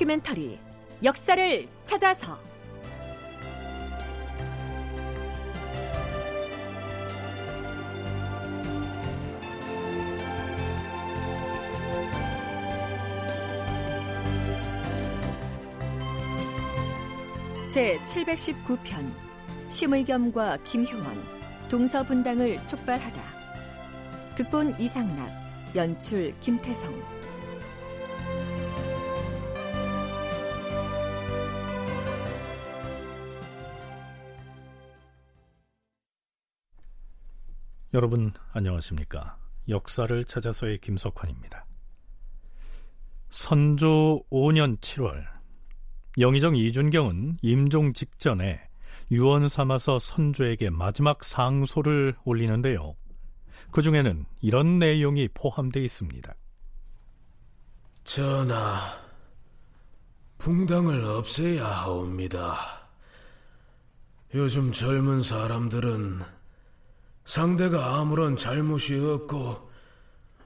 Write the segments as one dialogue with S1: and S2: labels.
S1: 다큐멘터리 역사를 찾아서. 제 719편 심의겸과 김효원 동서분당을 촉발하다. 극본 이상락 연출 김태성
S2: 여러분 안녕하십니까? 역사를 찾아서의 김석환입니다. 선조 5년 7월 영의정 이준경은 임종 직전에 유언 삼아서 선조에게 마지막 상소를 올리는데요. 그 중에는 이런 내용이 포함되어 있습니다.
S3: 전하, 붕당을 없애야 하옵니다. 요즘 젊은 사람들은 상대가 아무런 잘못이 없고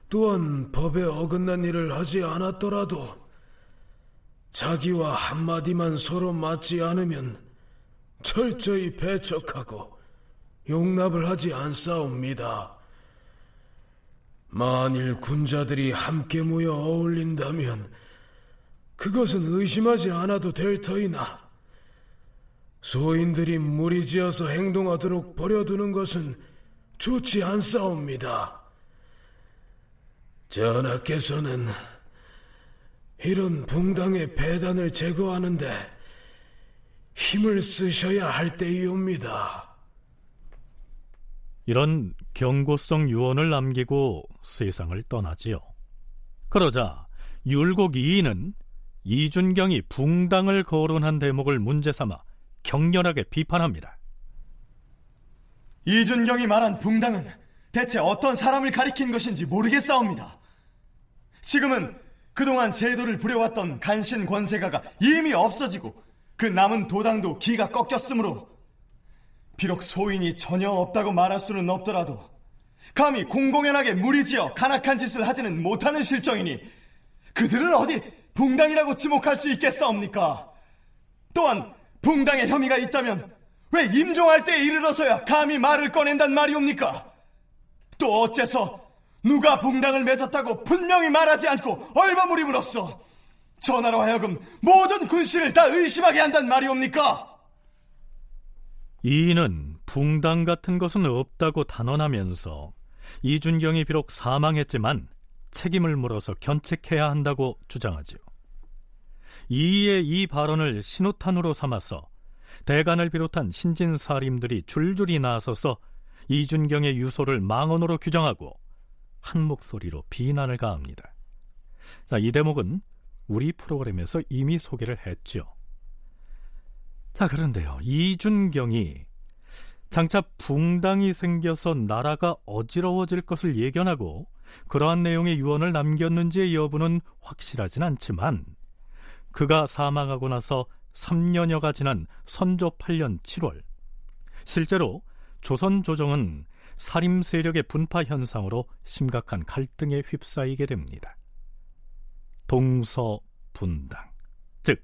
S3: 또한 법에 어긋난 일을 하지 않았더라도 자기와 한마디만 서로 맞지 않으면 철저히 배척하고 용납을 하지 않사옵니다. 만일 군자들이 함께 모여 어울린다면 그것은 의심하지 않아도 될 터이나 소인들이 무리지어서 행동하도록 버려두는 것은 좋지 않사옵니다. 전하께서는 이런 붕당의 배단을 제거하는데 힘을 쓰셔야 할 때이옵니다.
S2: 이런 경고성 유언을 남기고 세상을 떠나지요. 그러자 율곡 이인은 이준경이 붕당을 거론한 대목을 문제 삼아 격렬하게 비판합니다.
S4: 이준경이 말한 붕당은 대체 어떤 사람을 가리킨 것인지 모르겠사옵니다. 지금은 그동안 세도를 부려왔던 간신 권세가가 이미 없어지고 그 남은 도당도 기가 꺾였으므로 비록 소인이 전혀 없다고 말할 수는 없더라도 감히 공공연하게 무리지어 간악한 짓을 하지는 못하는 실정이니 그들을 어디 붕당이라고 지목할 수 있겠사옵니까? 또한 붕당의 혐의가 있다면 왜 임종할 때에 이르러서야 감히 말을 꺼낸단 말이옵니까? 또 어째서 누가 붕당을 맺었다고 분명히 말하지 않고 얼마무림으로써 전하로 하여금 모든 군신을 다 의심하게 한단 말이옵니까?
S2: 이인은 붕당 같은 것은 없다고 단언하면서 이준경이 비록 사망했지만 책임을 물어서 견책해야 한다고 주장하지요. 이의 이 발언을 신호탄으로 삼아서 대간을 비롯한 신진사림들이 줄줄이 나서서 이준경의 유소를 망언으로 규정하고 한 목소리로 비난을 가합니다. 자, 이 대목은 우리 프로그램에서 이미 소개를 했죠. 자, 그런데요. 이준경이 장차 붕당이 생겨서 나라가 어지러워질 것을 예견하고 그러한 내용의 유언을 남겼는지의 여부는 확실하진 않지만 그가 사망하고 나서 3년여가 지난 선조 8년 7월 실제로 조선 조정은 살림 세력의 분파 현상으로 심각한 갈등에 휩싸이게 됩니다. 동서 분당, 즉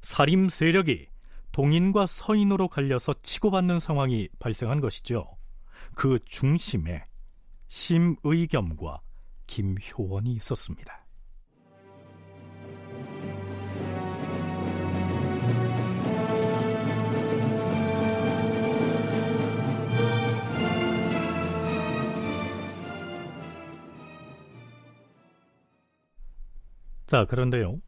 S2: 살림 세력이 동인과 서인으로 갈려서 치고받는 상황이 발생한 것이죠. 그 중심에 심의겸과 김효원이 있었습니다. 자, 그런데요.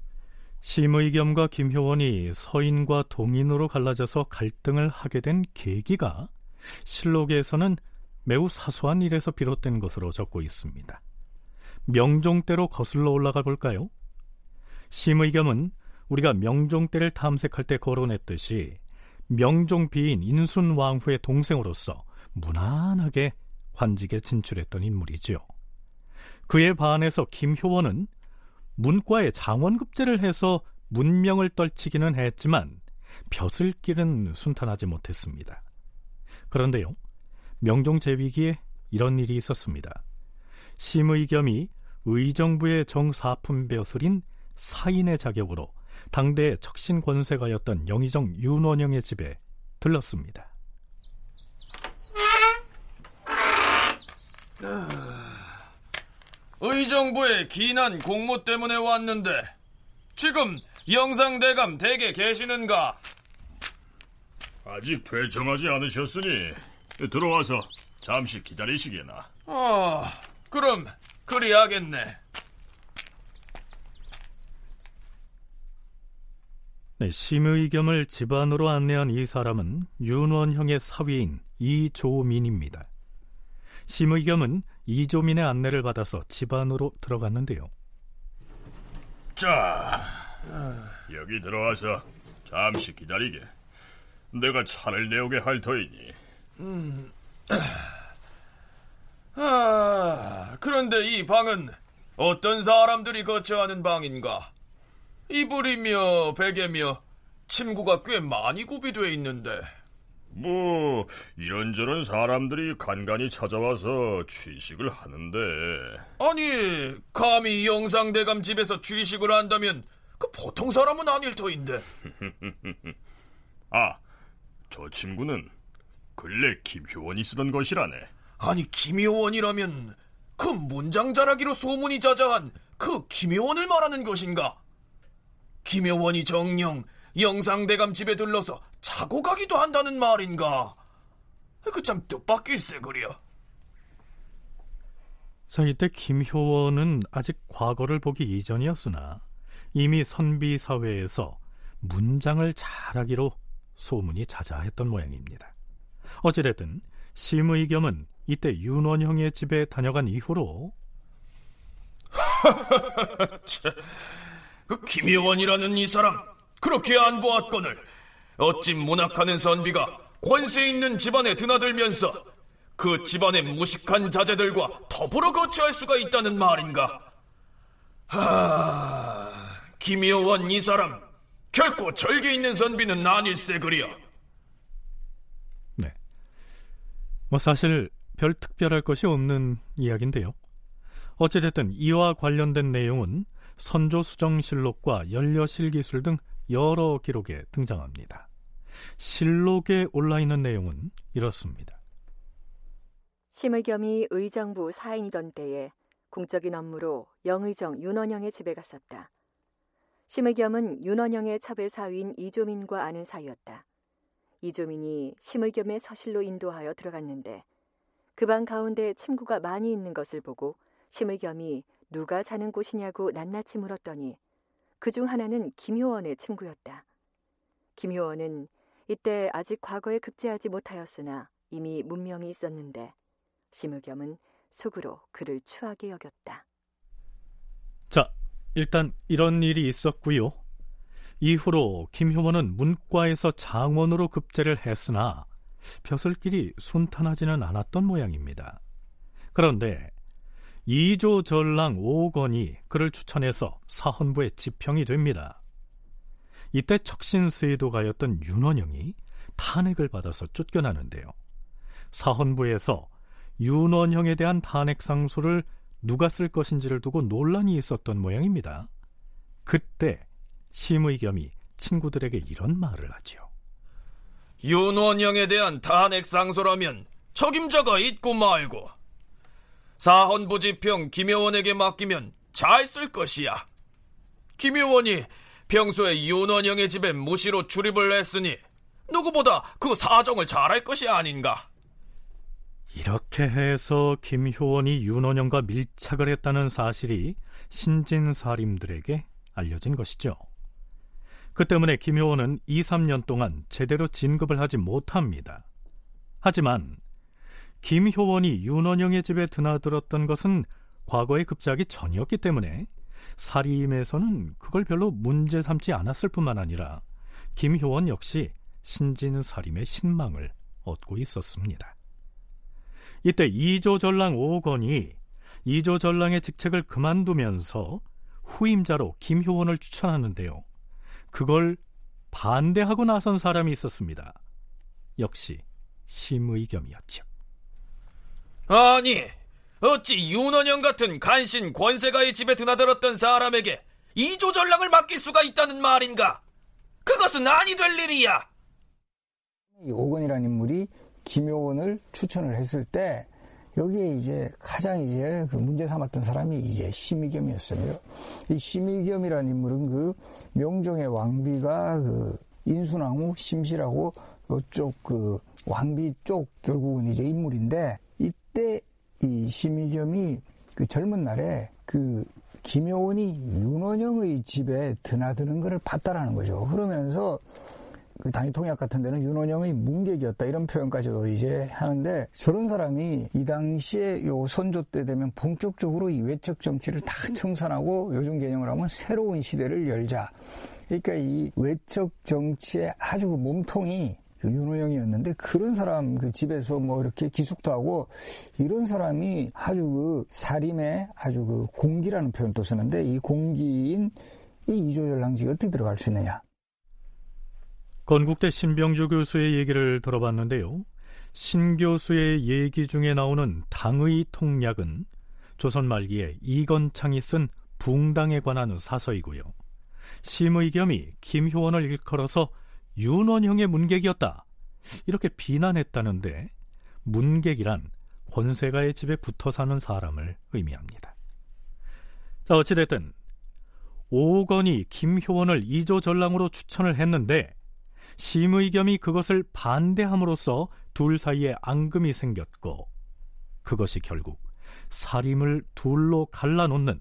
S2: 심의겸과 김효원이 서인과 동인으로 갈라져서 갈등을 하게 된 계기가 실록에서는 매우 사소한 일에서 비롯된 것으로 적고 있습니다. 명종 때로 거슬러 올라가 볼까요? 심의겸은 우리가 명종 때를 탐색할 때 거론했듯이 명종 비인 인순 왕후의 동생으로서 무난하게 관직에 진출했던 인물이지요. 그에 반해서 김효원은 문과에 장원급제를 해서 문명을 떨치기는 했지만 벼슬 길은 순탄하지 못했습니다. 그런데요, 명종 제위기에 이런 일이 있었습니다. 심의겸이 의정부의 정사품 벼슬인 사인의 자격으로 당대의 척신 권세가였던 영의정 윤원영의 집에 들렀습니다.
S5: 의정부에 기난 공무 때문에 왔는데 지금 영상대감 댁에 계시는가?
S6: 아직 되정하지 않으셨으니 들어와서 잠시 기다리시게나.
S5: 아, 그럼 그리하겠네.
S2: 네, 심의 겸을 집안으로 안내한 이 사람은 윤원형의 사위인 이조민입니다. 심의겸은 이조민의 안내를 받아서 집 안으로 들어갔는데요.
S6: 자, 여기 들어와서 잠시 기다리게. 내가 차를 내오게 할 터이니. 음.
S5: 아, 그런데 이 방은 어떤 사람들이 거처하는 방인가? 이불이며 베개며 침구가 꽤 많이 구비되어 있는데.
S6: 뭐 이런저런 사람들이 간간히 찾아와서 취식을 하는데.
S5: 아니 감히 영상대감 집에서 취식을 한다면 그 보통 사람은 아닐 터인데.
S6: 아 저 친구는 근래 김효원이 쓰던 것이라네.
S5: 아니 김효원이라면 그 문장자라기로 소문이 자자한 그 김효원을 말하는 것인가? 김효원이 정령 영상대감 집에 들러서 자고 가기도 한다는 말인가? 그 참 뜻밖일세 그려.
S2: 자 이때 김효원은 아직 과거를 보기 이전이었으나 이미 선비 사회에서 문장을 잘하기로 소문이 자자했던 모양입니다. 어찌됐든 심의겸은 이때 윤원형의 집에 다녀간 이후로
S5: 그 김효원이라는 이 사람 그렇게 안 보았거늘 어찌 문학하는 선비가 권세 있는 집안에 드나들면서 그 집안의 무식한 자제들과 더불어 거처할 수가 있다는 말인가? 하... 김효원 이 사람 결코 절개 있는 선비는 아닐세 그려.
S2: 네. 뭐 사실 별 특별할 것이 없는 이야기인데요. 어찌됐든 이와 관련된 내용은 선조 수정실록과 연려실기술 등 여러 기록에 등장합니다. 실록에 올라 있는 내용은 이렇습니다.
S1: 심의겸이 의정부 사인이던 때에 공적인 업무로 영의정 윤원영의 집에 갔었다. 심의겸은 윤원영의 첩의 사위인 이조민과 아는 사이였다. 이조민이 심의겸의 서실로 인도하여 들어갔는데 그 방 가운데 침구가 많이 있는 것을 보고 심의겸이 누가 자는 곳이냐고 낱낱이 물었더니 그 중 하나는 김효원의 침구였다. 김효원은 이때 아직 과거에 급제하지 못하였으나 이미 문명이 있었는데 심의겸은 속으로 그를 추하게 여겼다.
S2: 자, 일단 이런 일이 있었고요. 이후로 김효원은 문과에서 장원으로 급제를 했으나 벼슬길이 순탄하지는 않았던 모양입니다. 그런데 이조 전랑 오건이 그를 추천해서 사헌부에 지평이 됩니다. 이때 척신세도가였던 윤원영이 탄핵을 받아서 쫓겨나는데요. 사헌부에서 윤원형에 대한 탄핵 상소를 누가 쓸 것인지를 두고 논란이 있었던 모양입니다. 그때 심의겸이 친구들에게 이런 말을 하지요.
S5: 윤원영에 대한 탄핵 상소라면 책임자가 있고 말고 사헌부지평 김효원에게 맡기면 잘 쓸 것이야. 김효원이 평소에 윤원영의 집에 무시로 출입을 했으니 누구보다 그 사정을 잘할 것이 아닌가.
S2: 이렇게 해서 김효원이 윤원영과 밀착을 했다는 사실이 신진사림들에게 알려진 것이죠. 그 때문에 김효원은 2, 3년 동안 제대로 진급을 하지 못합니다. 하지만 김효원이 윤원영의 집에 드나들었던 것은 과거의 급작이 전이었기 때문에 사림에서는 그걸 별로 문제 삼지 않았을 뿐만 아니라 김효원 역시 신진 사림의 신망을 얻고 있었습니다. 이때 이조 전랑 오건이 이조 전랑의 직책을 그만두면서 후임자로 김효원을 추천하는데요. 그걸 반대하고 나선 사람이 있었습니다. 역시 심의겸이었죠.
S5: 아니, 어찌 윤원영 같은 간신 권세가의 집에 드나들었던 사람에게 이조 전랑을 맡길 수가 있다는 말인가? 그것은 아니 될 일이야.
S7: 이 오건이라는 인물이 김효원을 추천을 했을 때 여기에 이제 가장 이제 그 문제 삼았던 사람이 이제 심의겸이었어요. 이 심의겸이라는 인물은 그 명종의 왕비가 그 인수나무 심시라고 이쪽 그 왕비 쪽 결국은 이제 인물인데 이때 이 심의겸이 그 젊은 날에 그 김효원이 윤원영의 집에 드나드는 것을 봤다라는 거죠. 그러면서 그 당일 통역 같은 데는 윤원영의 문객이었다 이런 표현까지도 이제 하는데 저런 사람이 이 당시에 요 선조 때 되면 본격적으로 이 외척 정치를 다 청산하고 요즘 개념을 하면 새로운 시대를 열자. 그러니까 이 외척 정치의 아주 그 몸통이 그 윤호영이었는데 그런 사람 그 집에서 뭐 이렇게 기숙도 하고 이런 사람이 아주 그 사림의 아주 그 공기라는 표현도 쓰는데 이 공기인 이 이조열랑지가 어떻게 들어갈 수 있느냐?
S2: 건국대 신병주 교수의 얘기를 들어봤는데요. 신 교수의 얘기 중에 나오는 당의 통략은 조선 말기에 이건창이 쓴 붕당에 관한 사서이고요. 심의겸이 김효원을 일컬어서 윤원형의 문객이었다. 이렇게 비난했다는데 문객이란 권세가의 집에 붙어 사는 사람을 의미합니다. 자, 어찌됐든 오건이 김효원을 이조 전랑으로 추천을 했는데 심의겸이 그것을 반대함으로써 둘 사이에 앙금이 생겼고 그것이 결국 사림을 둘로 갈라놓는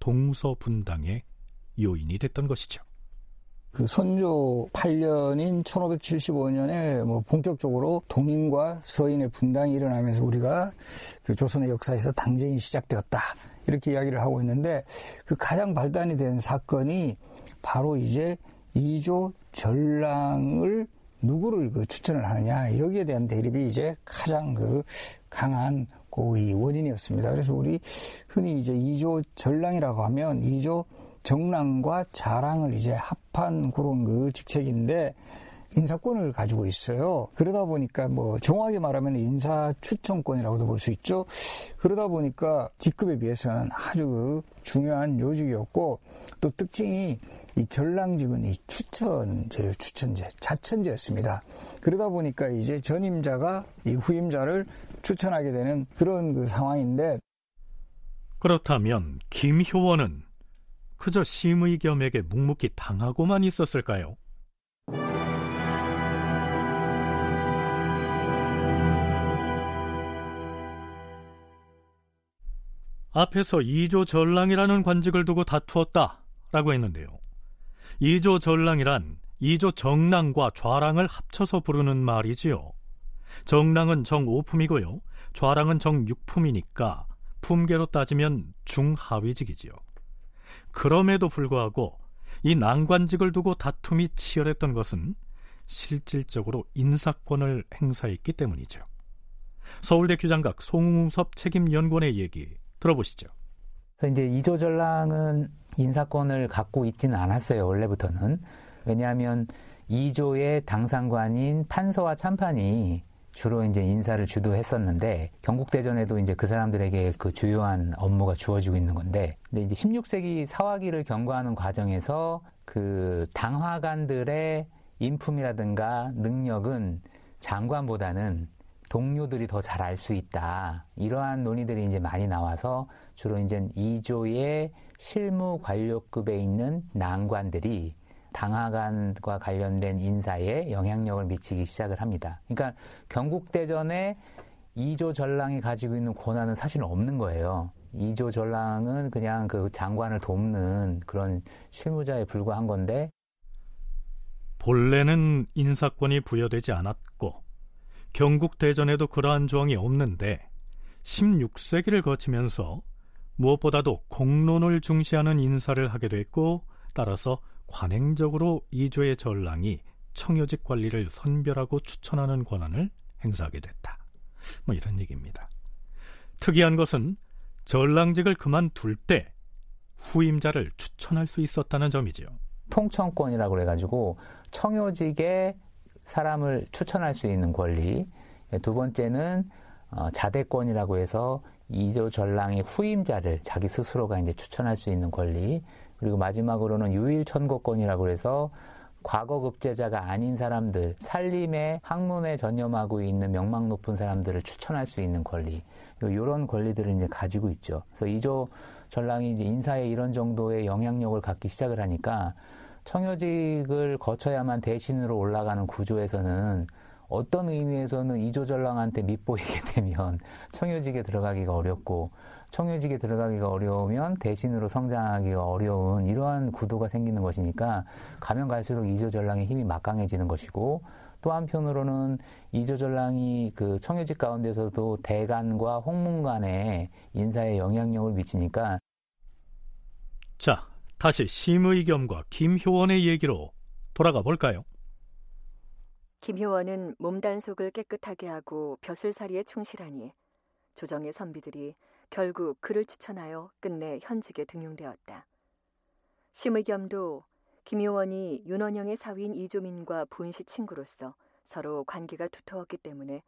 S2: 동서분당의 요인이 됐던 것이죠.
S7: 그 선조 8년인 1575년에 뭐 본격적으로 동인과 서인의 분당이 일어나면서 우리가 그 조선의 역사에서 당쟁이 시작되었다. 이렇게 이야기를 하고 있는데 그 가장 발단이 된 사건이 바로 이제 이조 전랑을 누구를 그 추천을 하느냐 여기에 대한 대립이 이제 가장 그 강한 고의 원인이었습니다. 그래서 우리 흔히 이제 이조 전랑이라고 하면 이조 정랑과 자랑을 이제 합한 그런 그 직책인데 인사권을 가지고 있어요. 그러다 보니까 뭐 정확하게 말하면 인사 추천권이라고도 볼 수 있죠. 그러다 보니까 직급에 비해서는 아주 그 중요한 요직이었고 또 특징이 이 전랑직은 이 추천제, 추천제, 자천제였습니다. 그러다 보니까 이제 전임자가 이 후임자를 추천하게 되는 그런 그 상황인데
S2: 그렇다면 김효원은 그저 심의겸에게 묵묵히 당하고만 있었을까요? 앞에서 이조 전랑이라는 관직을 두고 다투었다 라고 했는데요. 이조 전랑이란 이조 정랑과 좌랑을 합쳐서 부르는 말이지요. 정랑은 정오품이고요. 좌랑은 정육품이니까 품계로 따지면 중하위직이지요. 그럼에도 불구하고 이 난관직을 두고 다툼이 치열했던 것은 실질적으로 인사권을 행사했기 때문이죠. 서울대 규장각 송웅섭 책임연구원의 얘기 들어보시죠.
S8: 그래서 이제 이조 전랑은 인사권을 갖고 있지는 않았어요. 원래부터는 왜냐하면 이조의 당상관인 판서와 참판이 주로 이제 인사를 주도했었는데 경국대전에도 이제 그 사람들에게 그 주요한 업무가 주어지고 있는 건데 근데 이제 16세기 사화기를 경과하는 과정에서 그 당화관들의 인품이라든가 능력은 장관보다는 동료들이 더 잘 알 수 있다. 이러한 논의들이 이제 많이 나와서 주로 이제 이조의 실무 관료급에 있는 난관들이 당하관과 관련된 인사에 영향력을 미치기 시작을 합니다. 그러니까 경국대전에 이조 전랑이 가지고 있는 권한은 사실 없는 거예요. 이조 전랑은 그냥 그 장관을 돕는 그런 실무자에 불과한 건데
S2: 본래는 인사권이 부여되지 않았고 경국대전에도 그러한 조항이 없는데 16세기를 거치면서 무엇보다도 공론을 중시하는 인사를 하게 됐고 따라서 관행적으로 이조의 전랑이 청요직 관리를 선별하고 추천하는 권한을 행사하게 됐다. 뭐 이런 얘기입니다. 특이한 것은 전랑직을 그만둘 때 후임자를 추천할 수 있었다는 점이지요.
S8: 통청권이라고 그래가지고 청요직에 사람을 추천할 수 있는 권리. 두 번째는 어, 자대권이라고 해서 이조 전랑의 후임자를 자기 스스로가 이제 추천할 수 있는 권리. 그리고 마지막으로는 유일 천거권이라고 해서 과거 급제자가 아닌 사람들, 살림의 학문에 전념하고 있는 명망 높은 사람들을 추천할 수 있는 권리, 이런 권리들을 이제 가지고 있죠. 그래서 이조 전랑이 이제 인사에 이런 정도의 영향력을 갖기 시작을 하니까 청요직을 거쳐야만 대신으로 올라가는 구조에서는 어떤 의미에서는 이조 전랑한테 밑보이게 되면 청요직에 들어가기가 어렵고 청유직에 들어가기가 어려우면 대신으로 성장하기가 어려운 이러한 구도가 생기는 것이니까 가면 갈수록 이조 전랑의 힘이 막강해지는 것이고 또 한편으로는 이조 전랑이 그 청유직 가운데서도 대간과 홍문 간의 인사에 영향력을 미치니까
S2: 자, 다시 심의겸과 김효원의 얘기로 돌아가 볼까요?
S1: 김효원은 몸 단속을 깨끗하게 하고 벼슬살이에 충실하니 조정의 선비들이 결국 그를 추천하여 끝내 현직에 등용되었다. 심의겸도 김효원이 윤원영의 사위인 이조민과 본시 친구로서 서로 관계가 두터웠기 때문에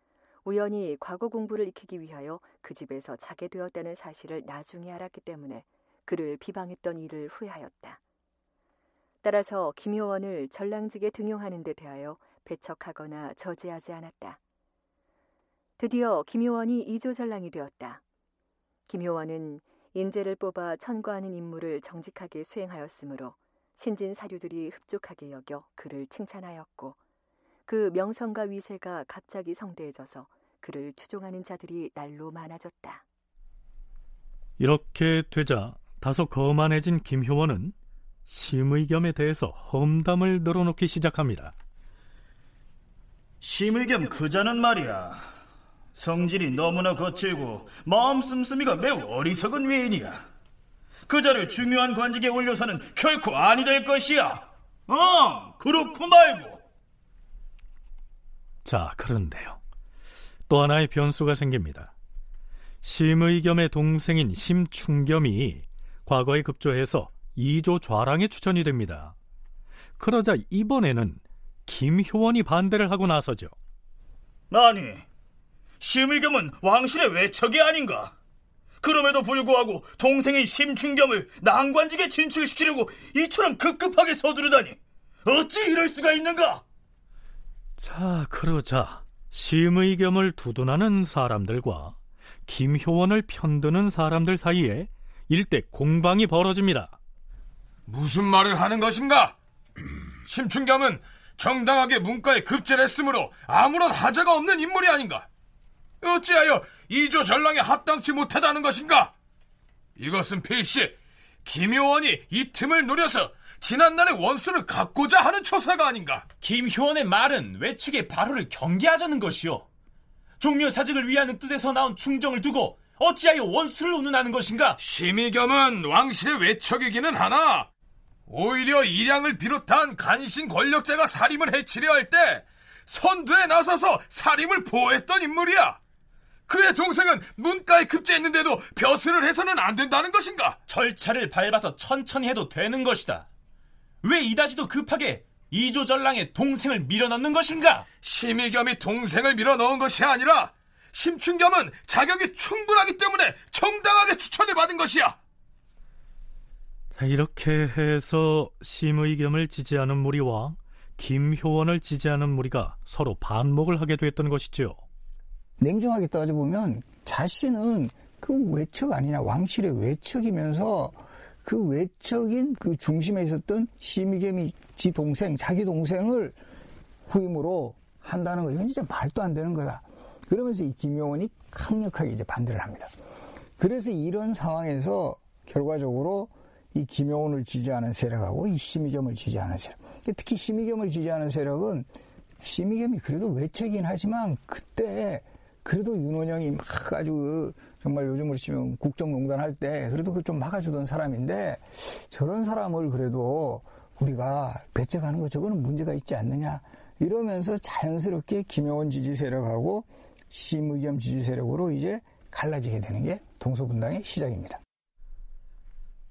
S1: 우연히 과거 공부를 익히기 위하여 그 집에서 자게 되었다는 사실을 나중에 알았기 때문에 그를 비방했던 일을 후회하였다. 따라서 김효원을 전랑직에 등용하는 데 대하여 배척하거나 저지하지 않았다. 드디어 김효원이 이조 전랑이 되었다. 김효원은 인재를 뽑아 천거하는 임무를 정직하게 수행하였으므로 신진 사류들이 흡족하게 여겨 그를 칭찬하였고 그 명성과 위세가 갑자기 성대해져서 그를 추종하는 자들이 날로 많아졌다.
S2: 이렇게 되자 다소 거만해진 김효원은 심의겸에 대해서 험담을 늘어놓기 시작합니다.
S9: 심의겸 그자는 말이야. 성질이 너무나 거칠고 마음 씀씀이가 매우 어리석은 외인이야. 그 자를 중요한 관직에 올려서는 결코 아니 될 것이야. 어, 그렇고 말고.
S2: 자, 그런데요. 또 하나의 변수가 생깁니다. 심의겸의 동생인 심충겸이 과거에 급조해서 2조 좌랑에 추천이 됩니다. 그러자 이번에는 김효원이 반대를 하고 나서죠.
S9: 아니, 심의겸은 왕실의 외척이 아닌가? 그럼에도 불구하고 동생인 심충겸을 난관직에 진출시키려고 이처럼 급급하게 서두르다니 어찌 이럴 수가 있는가?
S2: 자, 그러자 심의겸을 두둔하는 사람들과 김효원을 편드는 사람들 사이에 일대 공방이 벌어집니다.
S10: 무슨 말을 하는 것인가? 심충겸은 정당하게 문과에 급제를 했으므로 아무런 하자가 없는 인물이 아닌가? 어찌하여 이조 전랑에 합당치 못하다는 것인가? 이것은 필시 김효원이 이 틈을 노려서 지난날의 원수를 갚고자 하는 처사가 아닌가?
S11: 김효원의 말은 외측의 발호를 경계하자는 것이요. 종묘 사직을 위하는 뜻에서 나온 충정을 두고 어찌하여 원수를 운운하는 것인가?
S10: 심의겸은 왕실의 외척이기는 하나 오히려 일양을 비롯한 간신 권력자가 사림을 해치려 할 때 선두에 나서서 사림을 보호했던 인물이야. 그의 동생은 문과에 급제했는데도 벼슬을 해서는 안 된다는 것인가?
S11: 절차를 밟아서 천천히 해도 되는 것이다. 왜 이다지도 급하게 이조 전랑의 동생을 밀어넣는 것인가?
S10: 심의겸이 동생을 밀어넣은 것이 아니라 심춘겸은 자격이 충분하기 때문에 정당하게 추천을 받은 것이야.
S2: 자, 이렇게 해서 심의겸을 지지하는 무리와 김효원을 지지하는 무리가 서로 반목을 하게 됐던 것이죠.
S7: 냉정하게 따져보면 자신은 그 외척 아니냐 왕실의 외척이면서 그 외척인 그 중심에 있었던 심의겸이 지 동생 자기 동생을 후임으로 한다는 거 이건 진짜 말도 안 되는 거다. 그러면서 이 김용원이 강력하게 이제 반대를 합니다. 그래서 이런 상황에서 결과적으로 이 김용원을 지지하는 세력하고 이 심의겸을 지지하는 세력. 특히 심의겸을 지지하는 세력은 심의겸이 그래도 외척이긴 하지만 그때 그래도 윤원영이 막 아주 그 정말 요즘으로 치면 국정농단 할 때 그래도 그 좀 막아주던 사람인데 저런 사람을 그래도 우리가 배척하는 거 저거는 문제가 있지 않느냐 이러면서 자연스럽게 김영원 지지 세력하고 심의겸 지지 세력으로 이제 갈라지게 되는 게 동서분당의 시작입니다.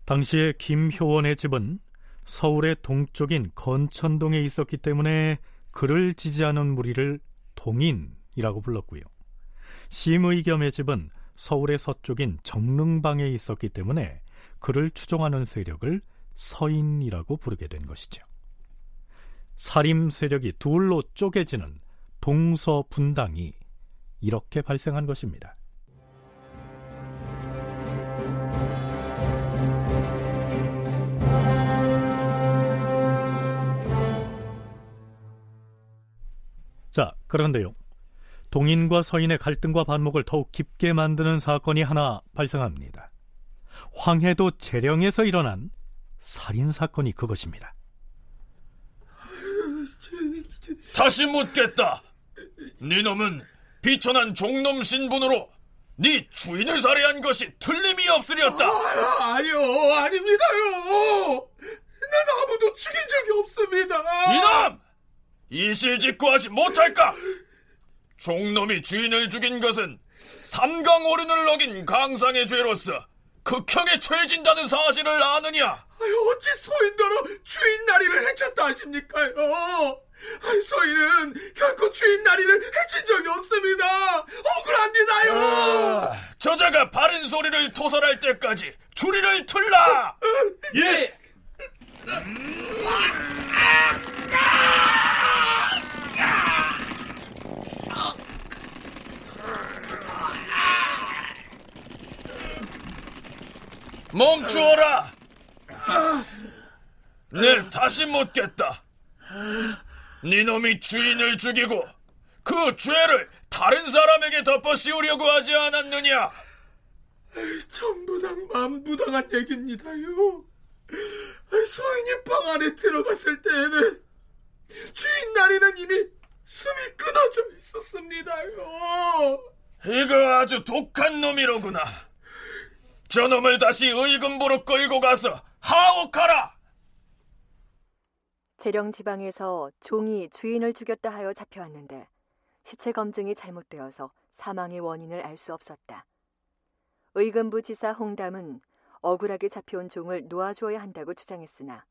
S2: 당시에 김효원의 집은 서울의 동쪽인 건천동에 있었기 때문에 그를 지지하는 무리를 동인이라고 불렀고요. 심의겸의 집은 서울의 서쪽인 정릉방에 있었기 때문에 그를 추종하는 세력을 서인이라고 부르게 된 것이죠. 살림 세력이 둘로 쪼개지는 동서 분당이 이렇게 발생한 것입니다. 자, 그런데요. 동인과 서인의 갈등과 반목을 더욱 깊게 만드는 사건이 하나 발생합니다. 황해도 재령에서 일어난 살인 사건이 그것입니다.
S5: 다시 묻겠다. 네 놈은 비천한 종놈 신분으로 네 주인을 살해한 것이 틀림이 없으렸다.
S10: 아, 아니요, 아닙니다요. 난 아무도 죽인 적이 없습니다.
S5: 이놈! 이실직고하지 못할까? 종놈이 주인을 죽인 것은 삼강 오륜을 어긴 강상의 죄로서 극형에 처해진다는 사실을 아느냐?
S10: 어찌 서인더러 주인 나리를 해쳤다 하십니까요? 서인은 결코 주인 나리를 해친 적이 없습니다. 억울합니다요.
S5: 아, 저자가 바른 소리를 토설할 때까지 줄이를 틀라.
S11: 예.
S5: 멈추어라. 네 다시 묻겠다. 네 놈이 주인을 죽이고 그 죄를 다른 사람에게 덮어 씌우려고 하지 않았느냐?
S10: 전부당 만부당한 얘기입니다요. 소인이 방 안에 들어갔을 때에는 주인 나리는 이미 숨이 끊어져 있었습니다요.
S5: 이거 아주 독한 놈이로구나. 저놈을 다시 의금부로 끌고 가서 하옥하라.
S1: 재령 지방에서 종이 주인을 죽였다 하여 잡혀왔는데 시체 검증이 잘못되어서 사망의 원인을 알 수 없었다. 의금부 지사 홍담은 억울하게 잡혀온 종을 놓아주어야 한다고 주장했으나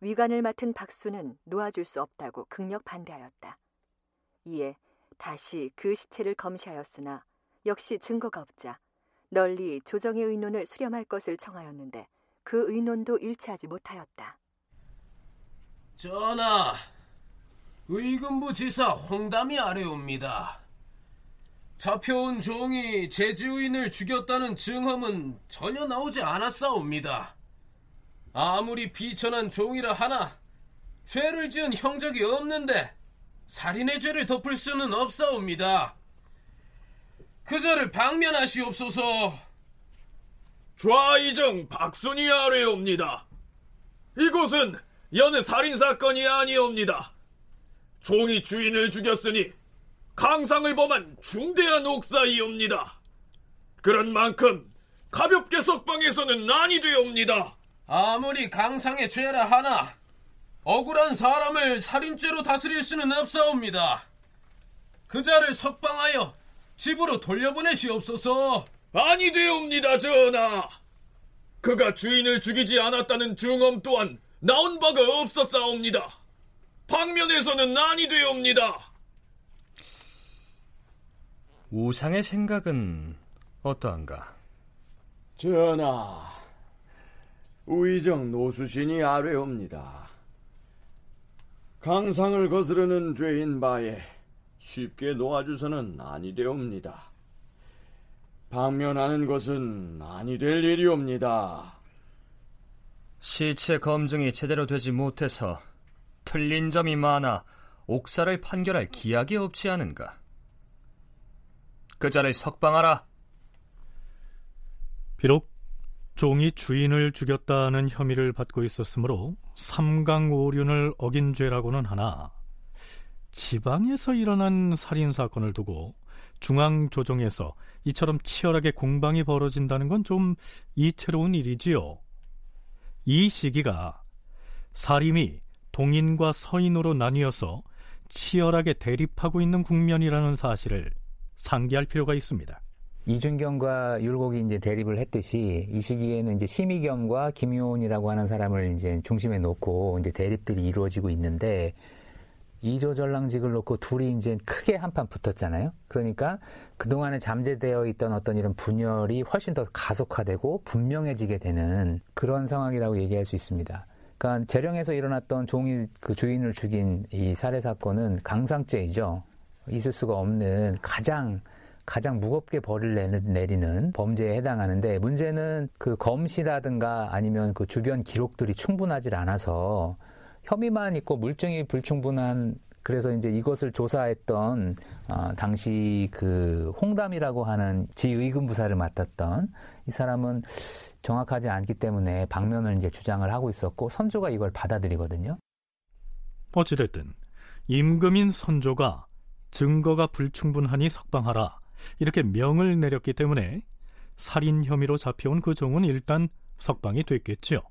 S1: 위관을 맡은 박수는 놓아줄 수 없다고 극력 반대하였다. 이에 다시 그 시체를 검시하였으나 역시 증거가 없자 널리 조정의 의논을 수렴할 것을 청하였는데 그 의논도 일치하지 못하였다.
S12: 전하, 의금부 지사 홍담이 아래옵니다. 잡혀온 종이 제주인을 죽였다는 증언은 전혀 나오지 않았사옵니다. 아무리 비천한 종이라 하나 죄를 지은 형적이 없는데 살인의 죄를 덮을 수는 없사옵니다. 그저를 방면하시옵소서.
S5: 좌이정 박순이 아래옵니다. 이곳은 여느 살인 사건이 아니옵니다. 종이 주인을 죽였으니 강상을 범한 중대한 옥사이옵니다. 그런 만큼 가볍게 석방해서는 난이 되옵니다.
S12: 아무리 강상의 죄라 하나 억울한 사람을 살인죄로 다스릴 수는 없사옵니다. 그 자를 석방하여 집으로 돌려보내시옵소서.
S5: 아니 되옵니다, 전하. 그가 주인을 죽이지 않았다는 증언 또한 나온 바가 없었사옵니다. 방면에서는 아니 되옵니다.
S13: 우상의 생각은 어떠한가?
S4: 전하, 우의정 노수신이 아뢰옵니다. 강상을 거스르는 죄인 바에 쉽게 놓아주서는 아니 되옵니다. 방면하는 것은 아니 될 일이옵니다.
S13: 시체 검증이 제대로 되지 못해서 틀린 점이 많아 옥사를 판결할 기약이 없지 않은가? 그 자를 석방하라.
S2: 비록 종이 주인을 죽였다는 혐의를 받고 있었으므로 삼강오륜을 어긴 죄라고는 하나 지방에서 일어난 살인 사건을 두고 중앙 조정에서 이처럼 치열하게 공방이 벌어진다는 건 좀 이채로운 일이지요. 이 시기가 사림이 동인과 서인으로 나뉘어서 치열하게 대립하고 있는 국면이라는 사실을 상기할 필요가 있습니다.
S8: 이준경과 율곡이 이제 대립을 했듯이 이 시기에는 이제 심의겸과 김효원이라고 하는 사람을 이제 중심에 놓고 이제 대립들이 이루어지고 있는데 이조 전랑직을 놓고 둘이 이제 크게 한판 붙었잖아요. 그러니까 그동안에 잠재되어 있던 어떤 이런 분열이 훨씬 더 가속화되고 분명해지게 되는 그런 상황이라고 얘기할 수 있습니다. 그러니까 재령에서 일어났던 종이 그 주인을 죽인 이 살해 사건은 강상죄이죠. 있을 수가 없는 가장 가장 무겁게 벌을 내리는 범죄에 해당하는데 문제는 그 검시라든가 아니면 그 주변 기록들이 충분하지 않아서 혐의만 있고 물증이 불충분한 그래서 이제 이것을 조사했던 어, 당시 그 홍담이라고 하는 지의금 부사를 맡았던 이 사람은 정확하지 않기 때문에 방면을 이제 주장을 하고 있었고 선조가 이걸 받아들이거든요.
S2: 어찌됐든 임금인 선조가 증거가 불충분하니 석방하라 이렇게 명을 내렸기 때문에 살인 혐의로 잡혀온 그 종은 일단 석방이 됐겠지요.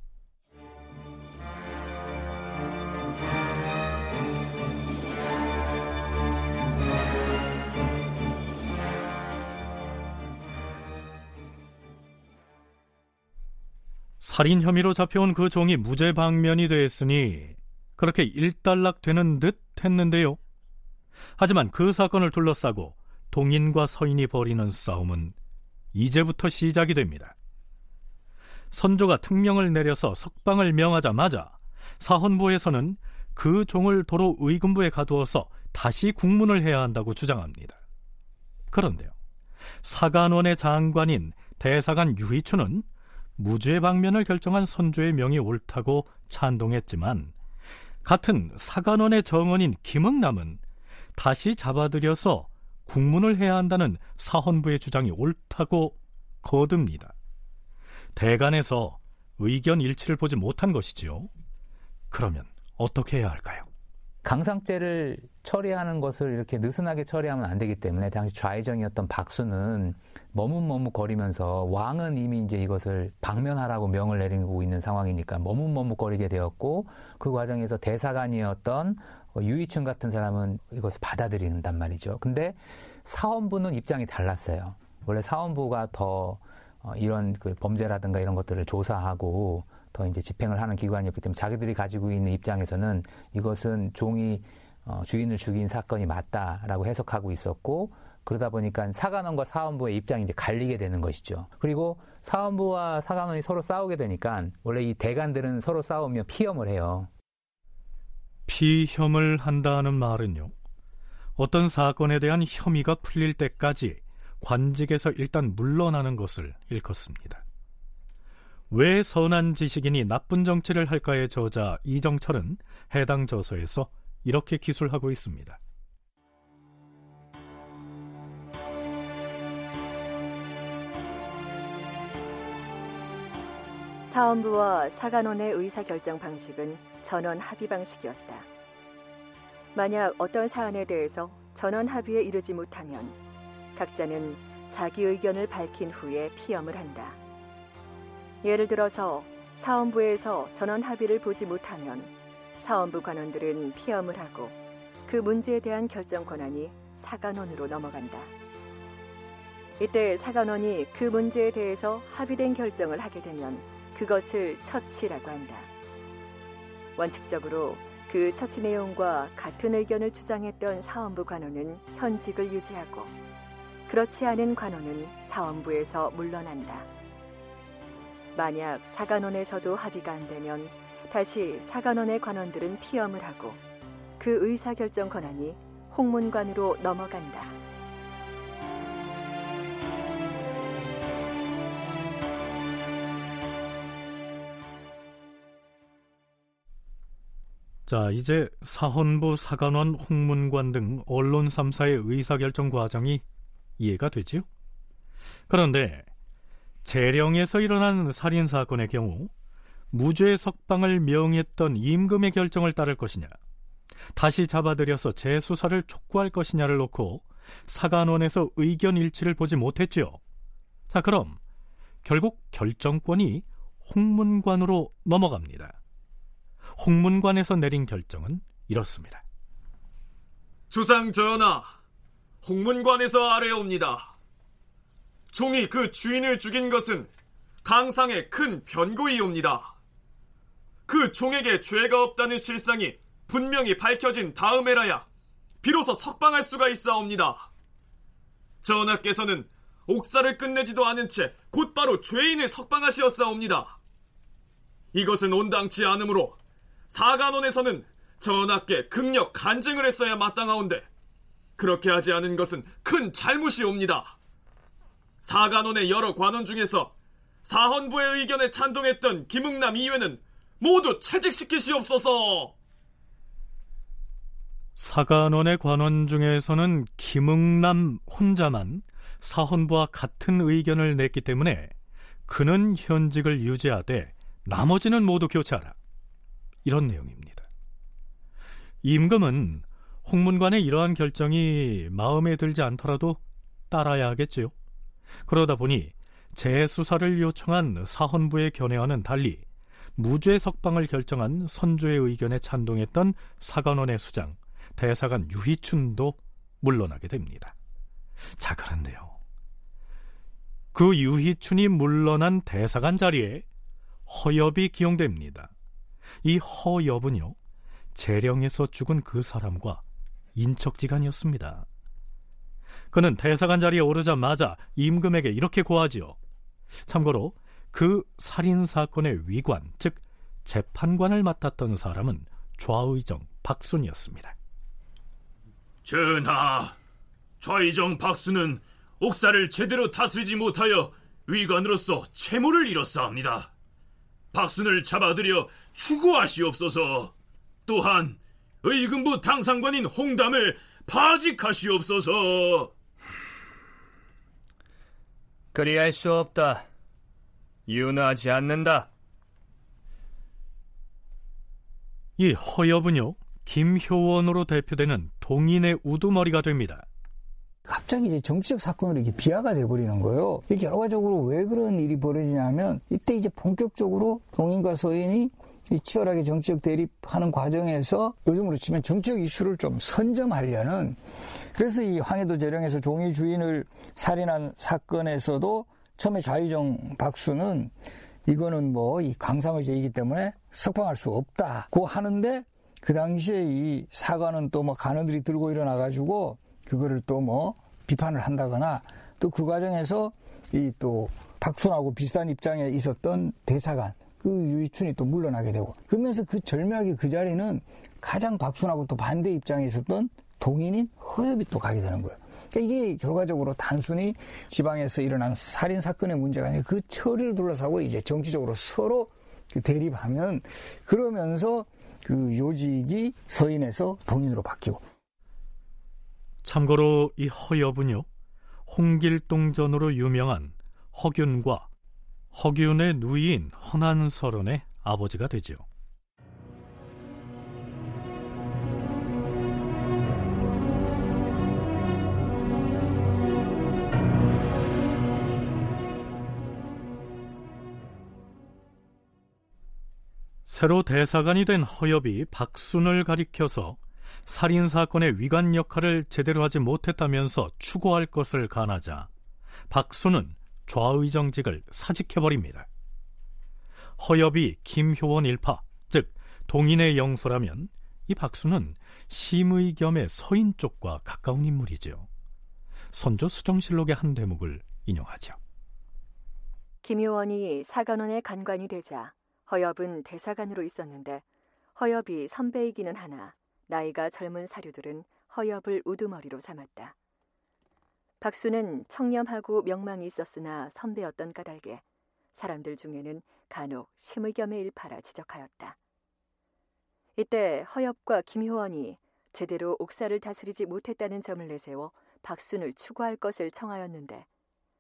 S2: 살인 혐의로 잡혀온 그 종이 무죄 방면이 됐으니 그렇게 일단락 되는 듯 했는데요. 하지만 그 사건을 둘러싸고 동인과 서인이 벌이는 싸움은 이제부터 시작이 됩니다. 선조가 특명을 내려서 석방을 명하자마자 사헌부에서는 그 종을 도로 의금부에 가두어서 다시 국문을 해야 한다고 주장합니다. 그런데요. 사간원의 장관인 대사관 유희추는 무죄 방면을 결정한 선조의 명이 옳다고 찬동했지만 같은 사간원의 정원인 김흥남은 다시 잡아들여서 국문을 해야 한다는 사헌부의 주장이 옳다고 거듭니다. 대간에서 의견 일치를 보지 못한 것이지요. 그러면 어떻게 해야 할까요?
S8: 강상죄를 처리하는 것을 이렇게 느슨하게 처리하면 안 되기 때문에 당시 좌의정이었던 박수는 머뭇머뭇거리면서 왕은 이미 이제 이것을 방면하라고 명을 내리고 있는 상황이니까 머뭇머뭇거리게 되었고 그 과정에서 대사관이었던 뭐 유이춘 같은 사람은 이것을 받아들인단 말이죠. 근데 사원부는 입장이 달랐어요. 원래 사원부가 더 어, 이런 그 범죄라든가 이런 것들을 조사하고 더 이제 집행을 하는 기관이었기 때문에 자기들이 가지고 있는 입장에서는 이것은 종이 어, 주인을 죽인 사건이 맞다라고 해석하고 있었고 그러다 보니까 사관원과 사원부의 입장이 이제 갈리게 되는 것이죠. 그리고 사원부와 사관원이 서로 싸우게 되니까 원래 이 대관들은 서로 싸우며 피험을 해요.
S2: 피혐을 한다는 말은요. 어떤 사건에 대한 혐의가 풀릴 때까지 관직에서 일단 물러나는 것을 일컫습니다. 왜 선한 지식인이 나쁜 정치를 할까의 저자 이정철은 해당 저서에서 이렇게 기술하고 있습니다.
S1: 사원부와 사관원의 의사결정 방식은 전원 합의 방식이었다. 만약 어떤 사안에 대해서 전원 합의에 이르지 못하면 각자는 자기 의견을 밝힌 후에 피혐을 한다. 예를 들어서 사헌부에서 전원 합의를 보지 못하면 사헌부 관원들은 피혐을 하고 그 문제에 대한 결정 권한이 사간원으로 넘어간다. 이때 사간원이 그 문제에 대해서 합의된 결정을 하게 되면 그것을 처치라고 한다. 원칙적으로 그 처치 내용과 같은 의견을 주장했던 사헌부 관원은 현직을 유지하고 그렇지 않은 관원은 사원부에서 물러난다. 만약 사관원에서도 합의가 안 되면 다시 사관원의 관원들은 피험을 하고 그 의사결정 권한이 홍문관으로 넘어간다.
S2: 자, 이제 사헌부, 사관원, 홍문관 등 언론 3사의 의사결정 과정이 이해가 되지요? 그런데 재령에서 일어난 살인 사건의 경우 무죄 석방을 명했던 임금의 결정을 따를 것이냐, 다시 잡아들여서 재수사를 촉구할 것이냐를 놓고 사관원에서 의견 일치를 보지 못했지요. 자, 그럼 결국 결정권이 홍문관으로 넘어갑니다. 홍문관에서 내린 결정은 이렇습니다.
S5: 주상 전하, 홍문관에서 아뢰옵니다. 종이 그 주인을 죽인 것은 강상의 큰 변고이옵니다. 그 종에게 죄가 없다는 실상이 분명히 밝혀진 다음에라야 비로소 석방할 수가 있사옵니다. 전하께서는 옥사를 끝내지도 않은 채 곧바로 죄인을 석방하시었사옵니다. 이것은 온당치 않으므로 사관원에서는 전하께 극력 간증을 했어야 마땅하온데 그렇게 하지 않은 것은 큰 잘못이옵니다. 사관원의 여러 관원 중에서 사헌부의 의견에 찬동했던 김흥남 이외는 모두 채직시키시옵소서.
S2: 사관원의 관원 중에서는 김흥남 혼자만 사헌부와 같은 의견을 냈기 때문에 그는 현직을 유지하되 나머지는 모두 교체하라. 이런 내용입니다. 임금은 홍문관의 이러한 결정이 마음에 들지 않더라도 따라야 하겠지요. 그러다 보니 재수사를 요청한 사헌부의 견해와는 달리 무죄 석방을 결정한 선조의 의견에 찬동했던 사관원의 수장 대사관 유희춘도 물러나게 됩니다. 자, 그런데요. 그 유희춘이 물러난 대사관 자리에 허엽이 기용됩니다. 이 허엽은요, 재령에서 죽은 그 사람과 인척지간이었습니다. 그는 대사관 자리에 오르자마자 임금에게 이렇게 고하지요. 참고로 그 살인 사건의 위관, 즉 재판관을 맡았던 사람은 좌의정 박순이었습니다.
S14: 전하, 좌의정 박수는 옥사를 제대로 다스리지 못하여 위관으로서 채무를 잃었사옵니다. 박순을 잡아들여 추구하시옵소서. 또한 의금부 당상관인 홍담을 파직하시옵소서.
S13: 그리할 수 없다. 윤하지 않는다.
S2: 이 허엽은요, 김효원으로 대표되는 동인의 우두머리가 됩니다.
S7: 갑자기 이제 정치적 사건으로 이게 비하가 돼버리는 거예요. 이 결과적으로 왜 그런 일이 벌어지냐면 이때 이제 본격적으로 동인과 서인이 치열하게 정치적 대립하는 과정에서 요즘으로 치면 정치적 이슈를 좀 선점하려는 그래서 이 황해도 재령에서 종이 주인을 살인한 사건에서도 처음에 좌의정 박수는 이거는 뭐 이 강상의 죄이기 때문에 석방할 수 없다고 하는데 그 당시에 이 사관은 또 뭐 간원들이 들고 일어나 가지고 그거를 또 뭐 비판을 한다거나 또 그 과정에서 이 또 박순하고 비슷한 입장에 있었던 대사관 그 유이춘이 또 물러나게 되고 그러면서 그 절묘하게 그 자리는 가장 박순하고 또 반대 입장에 있었던 동인인 허엽이 또 가게 되는 거예요. 그러니까 이게 결과적으로 단순히 지방에서 일어난 살인 사건의 문제가 아니라 그 처리를 둘러싸고 이제 정치적으로 서로 그 대립하면 그러면서 그 요직이 서인에서 동인으로 바뀌고
S2: 참고로 이 허엽은요 홍길동전으로 유명한 허균과 허균의 누이인 허난설원의 아버지가 되지요. 새로 대사관이 된 허엽이 박순을 가리켜서 살인 사건의 위관 역할을 제대로 하지 못했다면서 추구할 것을 간하자 박순은 좌의정직을 사직해버립니다. 허엽이 김효원 일파, 즉 동인의 영소라면 이 박수는 심의 겸의 서인 쪽과 가까운 인물이지요. 선조 수정실록의 한 대목을 인용하죠.
S1: 김효원이 사관원의 간관이 되자 허엽은 대사관으로 있었는데 허엽이 선배이기는 하나 나이가 젊은 사류들은 허엽을 우두머리로 삼았다. 박수는 청렴하고 명망이 있었으나 선배였던 까닭에 사람들 중에는 간혹 심의겸의 일파라 지적하였다. 이때 허엽과 김효원이 제대로 옥사를 다스리지 못했다는 점을 내세워 박순을 추구할 것을 청하였는데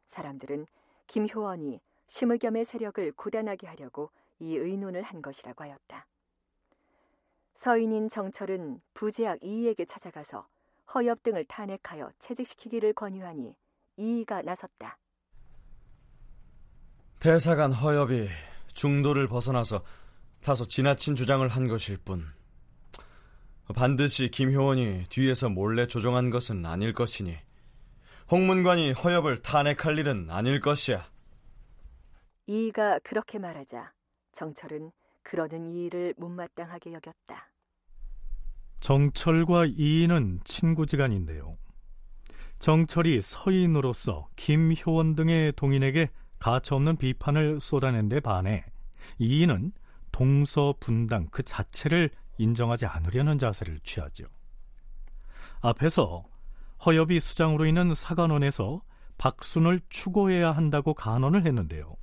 S1: 사람들은 김효원이 심의겸의 세력을 고단하게 하려고 이 의논을 한 것이라고 하였다. 서인인 정철은 부제학 이이에게 찾아가서 허엽 등을 탄핵하여 채직시키기를 권유하니 이이가 나섰다.
S15: 대사관 허엽이 중도를 벗어나서 다소 지나친 주장을 한 것일 뿐 반드시 김효원이 뒤에서 몰래 조종한 것은 아닐 것이니 홍문관이 허엽을 탄핵할 일은 아닐 것이야.
S1: 이이가 그렇게 말하자 정철은 그러는 이의를 못마땅하게 여겼다.
S2: 정철과 이인은 친구지간인데요. 정철이 서인으로서 김효원 등의 동인에게 가차없는 비판을 쏟아낸 데 반해 이인은 동서 분당 그 자체를 인정하지 않으려는 자세를 취하죠. 앞에서 허엽이 수장으로 있는 사관원에서 박순을 추고해야 한다고 간언을 했는데요.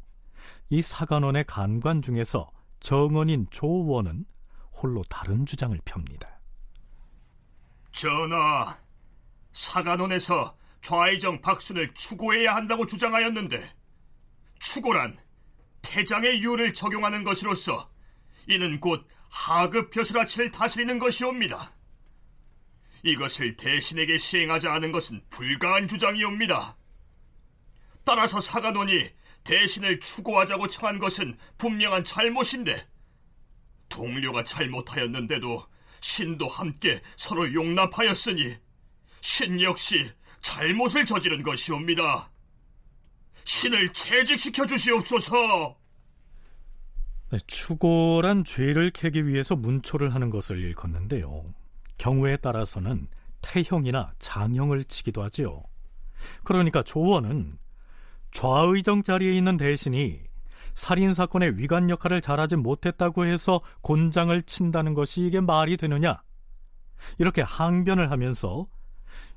S2: 이 사관원의 간관 중에서 정원인 조원은 홀로 다른 주장을 펴니다.
S14: 전하, 사관원에서 좌의정 박순을 추고해야 한다고 주장하였는데 추고란 태장의 이유를 적용하는 것으로서 이는 곧 하급 벼슬아치를 다스리는 것이옵니다. 이것을 대신에게 시행하지 않은 것은 불가한 주장이옵니다. 따라서 사관원이 대신을 추고하자고 청한 것은 분명한 잘못인데 동료가 잘못하였는데도 신도 함께 서로 용납하였으니 신 역시 잘못을 저지른 것이옵니다. 신을 채직시켜 주시옵소서.
S2: 네, 추고란 죄를 캐기 위해서 문초를 하는 것을 일컫는데요. 경우에 따라서는 태형이나 장형을 치기도 하지요. 그러니까 조원은 좌의정 자리에 있는 대신이 살인 사건의 위관 역할을 잘하지 못했다고 해서 곤장을 친다는 것이 이게 말이 되느냐? 이렇게 항변을 하면서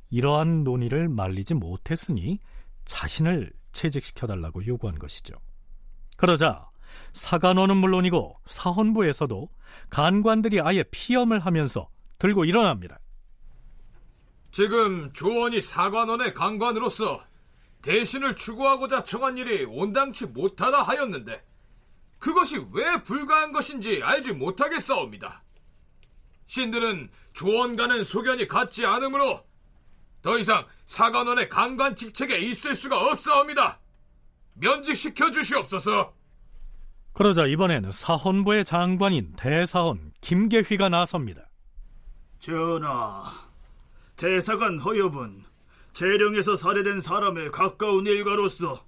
S2: 이러한 논의를 말리지 못했으니 자신을 채직시켜 달라고 요구한 것이죠. 그러자 사관원은 물론이고 사헌부에서도 간관들이 아예 피험을 하면서 들고 일어납니다.
S10: 지금 조원이 사관원의 간관으로서 대신을 추구하고자 청한 일이 온당치 못하다 하였는데 그것이 왜 불가한 것인지 알지 못하겠사옵니다. 신들은 조원과는 소견이 같지 않으므로 더 이상 사관원의 강관 직책에 있을 수가 없사옵니다. 면직시켜 주시옵소서.
S2: 그러자 이번에는 사헌부의 장관인 대사원 김계휘가 나섭니다.
S9: 전하, 대사관 허엽은 재령에서 살해된 사람의 가까운 일가로서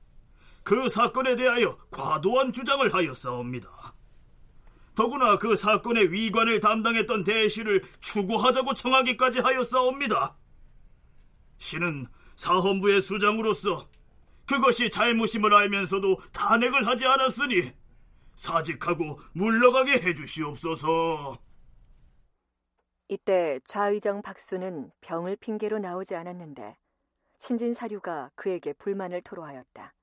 S9: 그 사건에 대하여 과도한 주장을 하였사옵니다. 더구나 그 사건의 위관을 담당했던 대시를 추구하자고 청하기까지 하였사옵니다. 신은 사헌부의 수장으로서 그것이 잘못임을 알면서도 탄핵을 하지 않았으니 사직하고 물러가게 해주시옵소서.
S1: 이때 좌의정 박수는 병을 핑계로 나오지 않았는데 신진 사류가 그에게 불만을 토로하였다.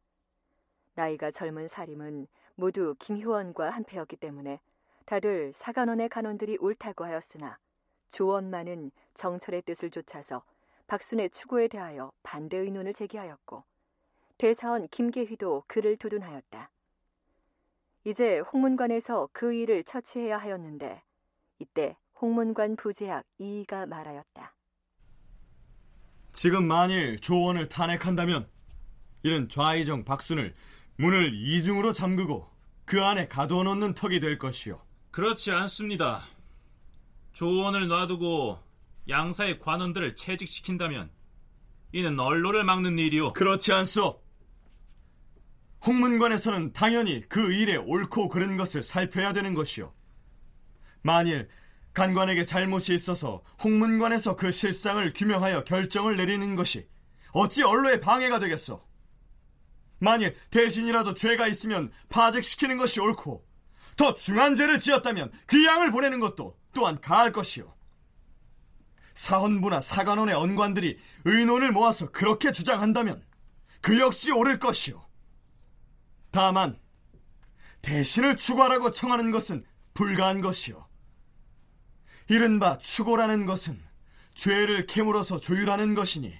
S1: 나이가 젊은 사림은 모두 김효원과 한패였기 때문에 다들 사관원의 간원들이 옳다고 하였으나 조원만은 정철의 뜻을 좇아서 박순의 추구에 대하여 반대 의논을 제기하였고 대사원 김계휘도 그를 두둔하였다. 이제 홍문관에서 그 일을 처치해야 하였는데 이때 홍문관 부제학 이의가 말하였다.
S4: 지금 만일 조원을 탄핵한다면 이는 좌의정 박순을 문을 이중으로 잠그고 그 안에 가두어 놓는 턱이 될 것이요.
S11: 그렇지 않습니다. 조원을 놔두고 양사의 관원들을 채직시킨다면 이는 언로를 막는 일이오.
S4: 그렇지 않소. 홍문관에서는 당연히 그 일에 옳고 그른 것을 살펴야 되는 것이요. 만일 간관에게 잘못이 있어서 홍문관에서 그 실상을 규명하여 결정을 내리는 것이 어찌 언로에 방해가 되겠소? 만일 대신이라도 죄가 있으면 파직시키는 것이 옳고 더 중한 죄를 지었다면 귀양을 보내는 것도 또한 가할 것이요. 사헌부나 사관원의 언관들이 의논을 모아서 그렇게 주장한다면 그 역시 옳을 것이요. 다만 대신을 추구하라고 청하는 것은 불가한 것이요. 이른바 추고라는 것은 죄를 캐물어서 조율하는 것이니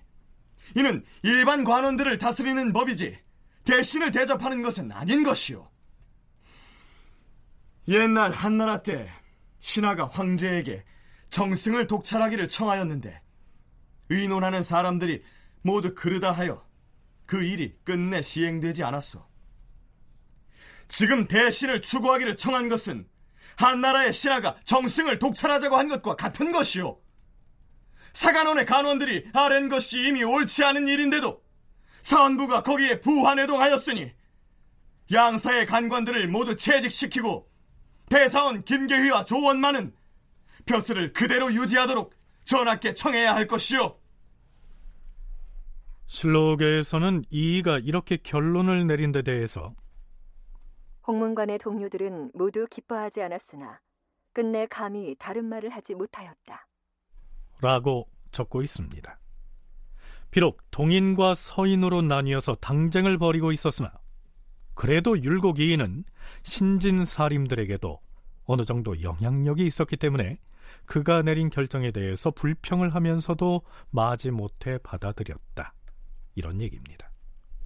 S4: 이는 일반 관원들을 다스리는 법이지 대신을 대접하는 것은 아닌 것이요. 옛날 한나라 때 신하가 황제에게 정승을 독찰하기를 청하였는데 의논하는 사람들이 모두 그르다 하여 그 일이 끝내 시행되지 않았소. 지금 대신을 추구하기를 청한 것은 한나라의 신하가 정승을 독찰하자고 한 것과 같은 것이오 사관원의 간원들이 아랜 것이 이미 옳지 않은 일인데도 사헌부가 거기에 부환해동하였으니 양사의 간관들을 모두 채직시키고 대사원 김계휘와 조원만은 벼슬을 그대로 유지하도록 전하께 청해야 할 것이오.
S2: 실록에서는 이이가 이렇게 결론을 내린 데 대해서
S1: 홍문관의 동료들은 모두 기뻐하지 않았으나 끝내 감히 다른 말을 하지 못하였다.
S2: 라고 적고 있습니다. 비록 동인과 서인으로 나뉘어서 당쟁을 벌이고 있었으나 그래도 율곡이인은 신진 사림들에게도 어느 정도 영향력이 있었기 때문에 그가 내린 결정에 대해서 불평을 하면서도 마지못해 받아들였다. 이런 얘기입니다.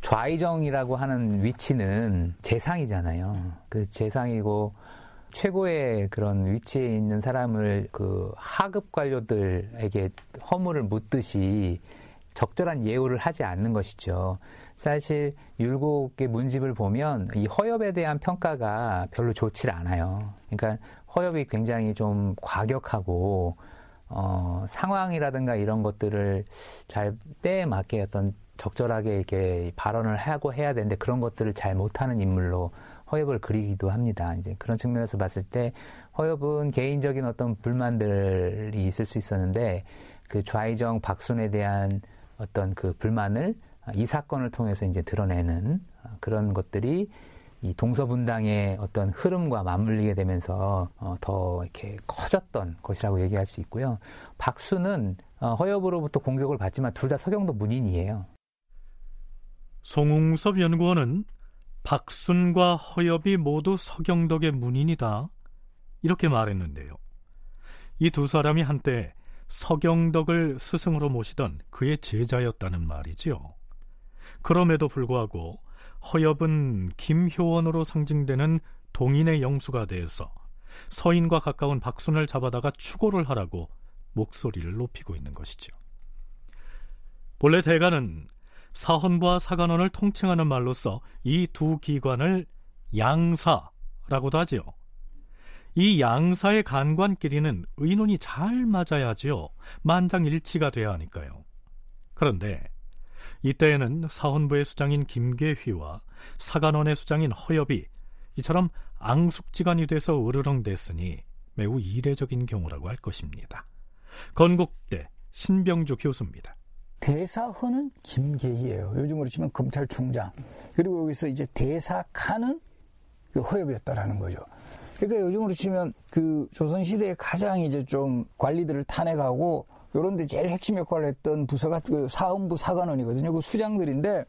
S8: 좌의정이라고 하는 위치는 재상이잖아요. 그 재상이고 최고의 그런 위치에 있는 사람을 그 하급 관료들에게 허물을 묻듯이 적절한 예우를 하지 않는 것이죠. 사실 율곡의 문집을 보면 이 허엽에 대한 평가가 별로 좋지 않아요. 그러니까 허엽이 굉장히 좀 과격하고 어, 상황이라든가 이런 것들을 잘 때에 맞게 어떤 적절하게 이렇게 발언을 하고 해야 되는데 그런 것들을 잘 못하는 인물로 허엽을 그리기도 합니다. 이제 그런 측면에서 봤을 때 허엽은 개인적인 어떤 불만들이 있을 수 있었는데 그 좌의정 박순에 대한 어떤 그 불만을 이 사건을 통해서 이제 드러내는 그런 것들이 이 동서분당의 어떤 흐름과 맞물리게 되면서 어, 더 이렇게 커졌던 것이라고 얘기할 수 있고요. 박수는 어, 허엽으로부터 공격을 받지만 둘 다 서경도 문인이에요.
S2: 송웅섭 연구원은 박순과 허엽이 모두 서경덕의 문인이다. 이렇게 말했는데요. 이 두 사람이 한때 서경덕을 스승으로 모시던 그의 제자였다는 말이지요. 그럼에도 불구하고 허엽은 김효원으로 상징되는 동인의 영수가 돼서 서인과 가까운 박순을 잡아다가 추고를 하라고 목소리를 높이고 있는 것이죠. 본래 대가는 사헌부와 사관원을 통칭하는 말로서 이 두 기관을 양사라고도 하지요. 이 양사의 간관끼리는 의논이 잘 맞아야지요. 만장일치가 돼야 하니까요. 그런데 이때에는 사헌부의 수장인 김계휘와 사관원의 수장인 허엽이 이처럼 앙숙지간이 돼서 으르렁댔으니 매우 이례적인 경우라고 할 것입니다. 건국대 신병주 교수입니다.
S7: 대사헌은 김계희예요. 요즘으로 치면 검찰총장. 그리고 여기서 이제 대사칸은 그 허엽이었다라는 거죠. 그러니까 요즘으로 치면 그 조선시대에 가장 이제 좀 관리들을 탄핵하고 요런데 제일 핵심 역할을 했던 부서가 그 사헌부 사관원이거든요. 그 수장들인데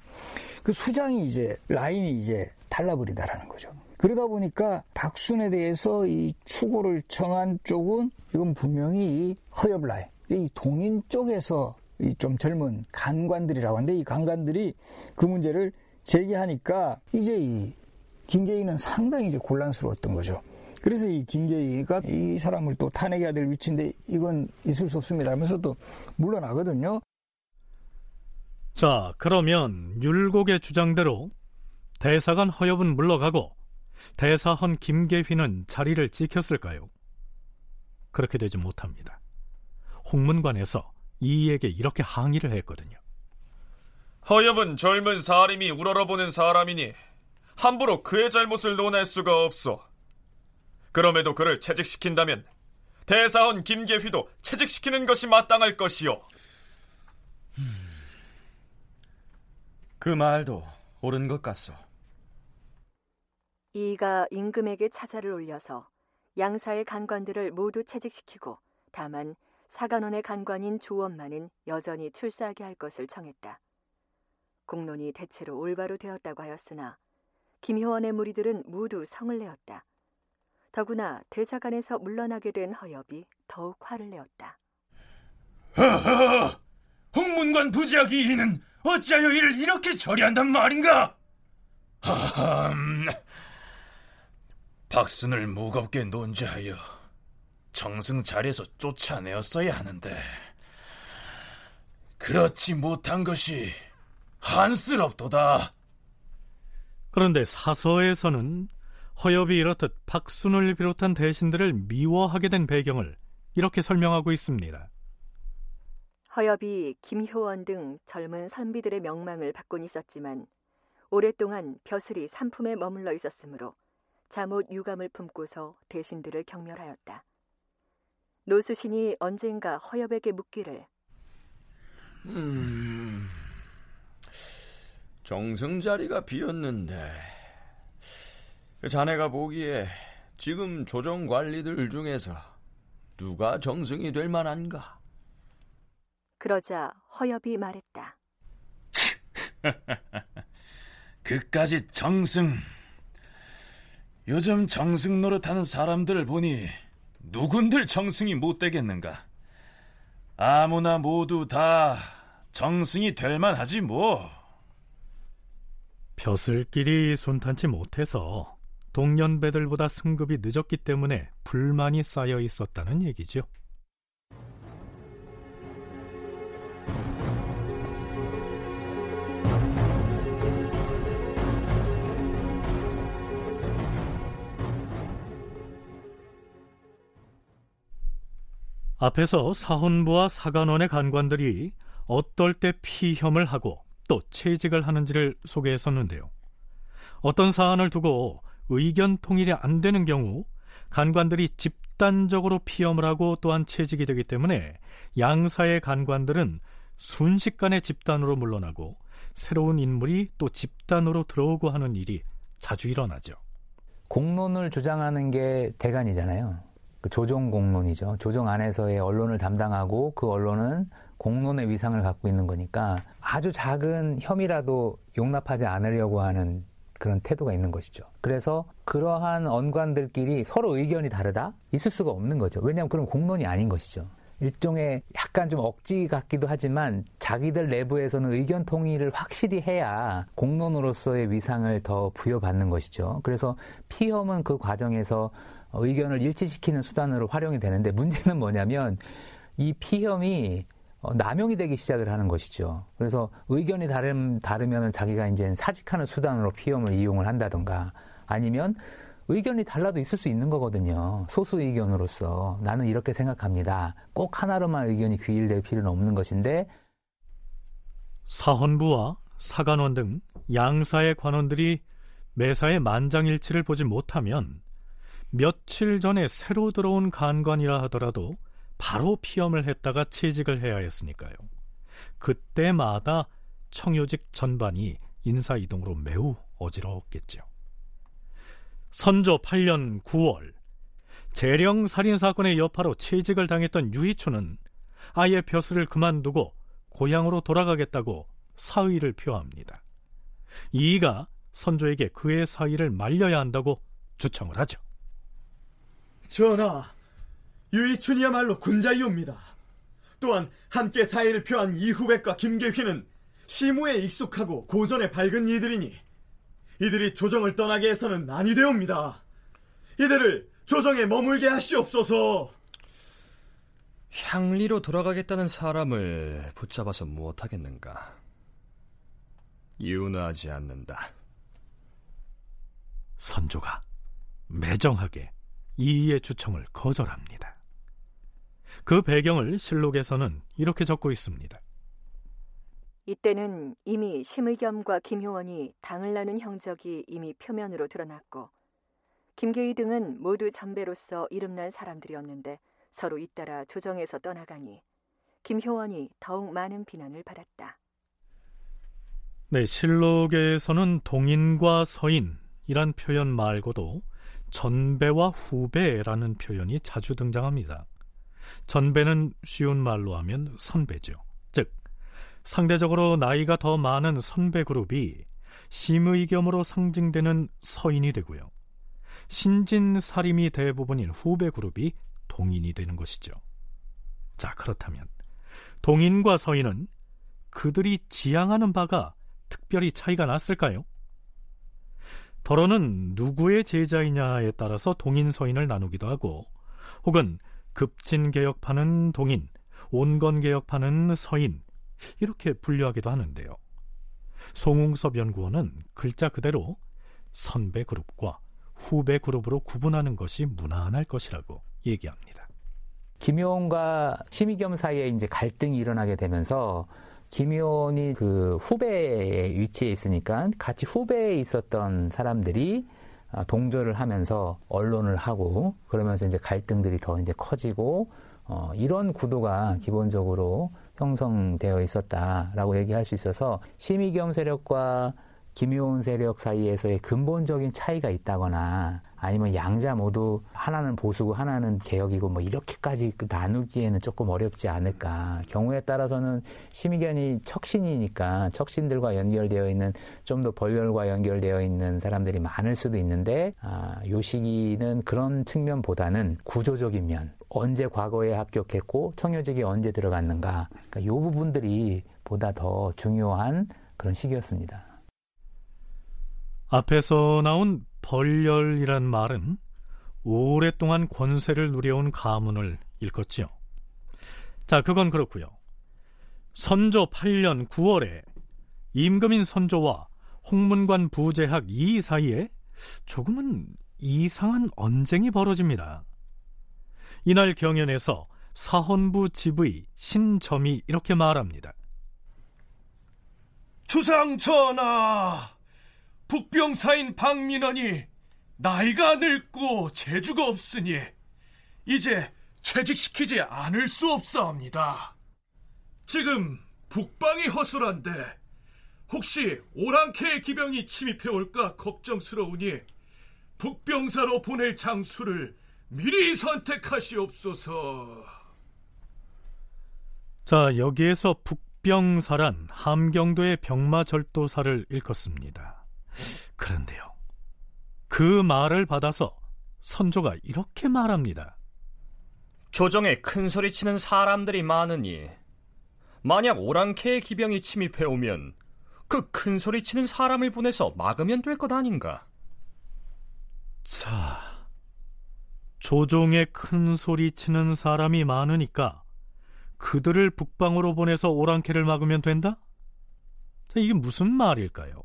S7: 그 수장이 이제 라인이 이제 달라버리다라는 거죠. 그러다 보니까 박순에 대해서 이 추고를 청한 쪽은 이건 분명히 이 허엽 라인, 이 동인 쪽에서 이 좀 젊은 간관들이라고 하는데 이 간관들이 그 문제를 제기하니까 이제 이 김계희는 상당히 이제 곤란스러웠던 거죠. 그래서 이 김계희가 이 사람을 또 탄핵해야 될 위치인데 이건 있을 수 없습니다 하면서 또 물러나거든요.
S2: 자, 그러면 율곡의 주장대로 대사관 허엽은 물러가고 대사헌 김계휘는 자리를 지켰을까요? 그렇게 되지 못합니다. 홍문관에서 이에게 이렇게 항의를 했거든요.
S5: 허엽은 젊은 사람이 우러러보는 사람이니 함부로 그의 잘못을 논할 수가 없어. 그럼에도 그를 채직시킨다면 대사원 김계휘도 채직시키는 것이 마땅할 것이요.
S15: 그 말도 옳은 것 같소.
S1: 이가 임금에게 차자를 올려서 양사의 간관들을 모두 채직시키고 다만 사관원의 간관인 조원만은 여전히 출사하게 할 것을 청했다. 공론이 대체로 올바로 되었다고 하였으나 김효원의 무리들은 모두 성을 내었다. 더구나 대사관에서 물러나게 된 허엽이 더욱 화를 내었다.
S11: 허허! 홍문관 부지하기 이는 어찌하여 이를 이렇게 처리한단 말인가? 하함... 박순을 무겁게 논죄하여 정승 자리에서 쫓아내었어야 하는데 그렇지 못한 것이 한스럽도다.
S2: 그런데 사서에서는 허엽이 이렇듯 박순을 비롯한 대신들을 미워하게 된 배경을 이렇게 설명하고 있습니다.
S1: 허엽이 김효원 등 젊은 선비들의 명망을 받곤 있었지만 오랫동안 벼슬이 산품에 머물러 있었으므로 잠옷 유감을 품고서 대신들을 경멸하였다. 노수신이 언젠가 허엽에게 묻기를
S15: 음, 정승 자리가 비었는데 자네가 보기에 지금 조정 관리들 중에서 누가 정승이 될 만한가?
S1: 그러자 허엽이 말했다.
S10: 그까지 정승. 요즘 정승 노릇하는 사람들을 보니 누군들 정승이 못 되겠는가? 아무나 모두 다 정승이 될 만하지 뭐.
S2: 벼슬길이 순탄치 못해서 동년배들보다 승급이 늦었기 때문에 불만이 쌓여 있었다는 얘기죠. 앞에서 사헌부와 사관원의 간관들이 어떨 때 피혐을 하고 또 채직을 하는지를 소개했었는데요. 어떤 사안을 두고 의견 통일이 안 되는 경우 간관들이 집단적으로 피험을 하고 또한 채직이 되기 때문에 양사의 간관들은 순식간에 집단으로 물러나고 새로운 인물이 또 집단으로 들어오고 하는 일이 자주 일어나죠.
S8: 공론을 주장하는 게 대간이잖아요. 그 조정 공론이죠. 조정 안에서의 언론을 담당하고 그 언론은 공론의 위상을 갖고 있는 거니까 아주 작은 혐의라도 용납하지 않으려고 하는 그런 태도가 있는 것이죠. 그래서 그러한 언관들끼리 서로 의견이 다르다? 있을 수가 없는 거죠. 왜냐하면 그럼 공론이 아닌 것이죠. 일종의 약간 좀 억지 같기도 하지만 자기들 내부에서는 의견 통일을 확실히 해야 공론으로서의 위상을 더 부여받는 것이죠. 그래서 피험은 그 과정에서 의견을 일치시키는 수단으로 활용이 되는데 문제는 뭐냐면 이 피험이 어, 남용이 되기 시작을 하는 것이죠. 그래서 의견이 다름, 다르면 자기가 이제 사직하는 수단으로 피험을 이용을 한다던가 아니면 의견이 달라도 있을 수 있는 거거든요. 소수 의견으로서 나는 이렇게 생각합니다. 꼭 하나로만 의견이 귀일될 필요는 없는 것인데
S2: 사헌부와 사관원 등 양사의 관원들이 매사에 만장일치를 보지 못하면 며칠 전에 새로 들어온 간관이라 하더라도 바로 피험을 했다가 채직을 해야 했으니까요. 그때마다 청요직 전반이 인사이동으로 매우 어지러웠겠죠. 선조 8년 9월 재령 살인 사건의 여파로 채직을 당했던 유희초는 아예 벼슬을 그만두고 고향으로 돌아가겠다고 사의를 표합니다. 이가 선조에게 그의 사의를 말려야 한다고 주청을 하죠.
S4: 전하, 유이춘이야말로 군자이옵니다. 또한 함께 사의를 표한 이후백과 김계휘는 시무에 익숙하고 고전에 밝은 이들이니 이들이 조정을 떠나게 해서는 아니 되옵니다. 이들을 조정에 머물게 하시옵소서.
S13: 향리로 돌아가겠다는 사람을 붙잡아서 무엇하겠는가? 유나 하지 않는다.
S2: 선조가 매정하게 이의의 주청을 거절합니다. 그 배경을 실록에서는 이렇게 적고 있습니다.
S1: 이때는 이미 심의겸과 김효원이 당을 나눈 형적이 이미 표면으로 드러났고 김계희 등은 모두 전배로서 이름난 사람들이었는데 서로 잇따라 조정에서 떠나가니 김효원이 더욱 많은 비난을 받았다.
S2: 네, 실록에서는 동인과 서인이란 표현 말고도 전배와 후배라는 표현이 자주 등장합니다. 전배는 쉬운 말로 하면 선배죠. 즉, 상대적으로 나이가 더 많은 선배 그룹이 심의 겸으로 상징되는 서인이 되고요. 신진사림이 대부분인 후배 그룹이 동인이 되는 것이죠. 자, 그렇다면 동인과 서인은 그들이 지향하는 바가 특별히 차이가 났을까요? 더러는 누구의 제자이냐에 따라서 동인 서인을 나누기도 하고 혹은 급진 개혁파는 동인, 온건 개혁파는 서인 이렇게 분류하기도 하는데요. 송웅섭 연구원은 글자 그대로 선배 그룹과 후배 그룹으로 구분하는 것이 무난할 것이라고 얘기합니다.
S8: 김효원과 심의겸 사이에 이제 갈등이 일어나게 되면서 김효원이 그 후배의 위치에 있으니까 같이 후배에 있었던 사람들이 동조를 하면서 언론을 하고 그러면서 이제 갈등들이 더 이제 커지고 어, 이런 구도가 기본적으로 형성되어 있었다라고 얘기할 수 있어서 심의겸 세력과 김효원 세력 사이에서의 근본적인 차이가 있다거나 아니면 양자 모두 하나는 보수고 하나는 개혁이고 뭐 이렇게까지 나누기에는 조금 어렵지 않을까. 경우에 따라서는 심의견이 척신이니까 척신들과 연결되어 있는 좀 더 벌열과 연결되어 있는 사람들이 많을 수도 있는데 아, 요 시기는 그런 측면보다는 구조적인 면 언제 과거에 합격했고 청여직이 언제 들어갔는가 그러니까 요 부분들이 보다 더 중요한 그런 시기였습니다.
S2: 앞에서 나온 벌열이란 말은 오랫동안 권세를 누려온 가문을 일컫지요. 자, 그건 그렇고요. 선조 8년 9월에 임금인 선조와 홍문관 부재학 이 사이에 조금은 이상한 언쟁이 벌어집니다. 이날 경연에서 사헌부 집의 신점이 이렇게 말합니다.
S16: 주상 전하, 북병사인 박민원이 나이가 늙고 재주가 없으니 이제 퇴직시키지 않을 수 없사옵니다. 지금 북방이 허술한데 혹시 오랑캐의 기병이 침입해 올까 걱정스러우니 북병사로 보낼 장수를 미리 선택하시옵소서.
S2: 자, 여기에서 북병사란 함경도의 병마절도사를 일컫습니다. 그런데요. 그 말을 받아서 선조가 이렇게 말합니다.
S13: 조정에 큰 소리 치는 사람들이 많으니 만약 오랑캐의 기병이 침입해 오면 그 큰 소리 치는 사람을 보내서 막으면 될 것 아닌가?
S2: 자, 조종에 큰 소리 치는 사람이 많으니까 그들을 북방으로 보내서 오랑캐를 막으면 된다? 자, 이게 무슨 말일까요?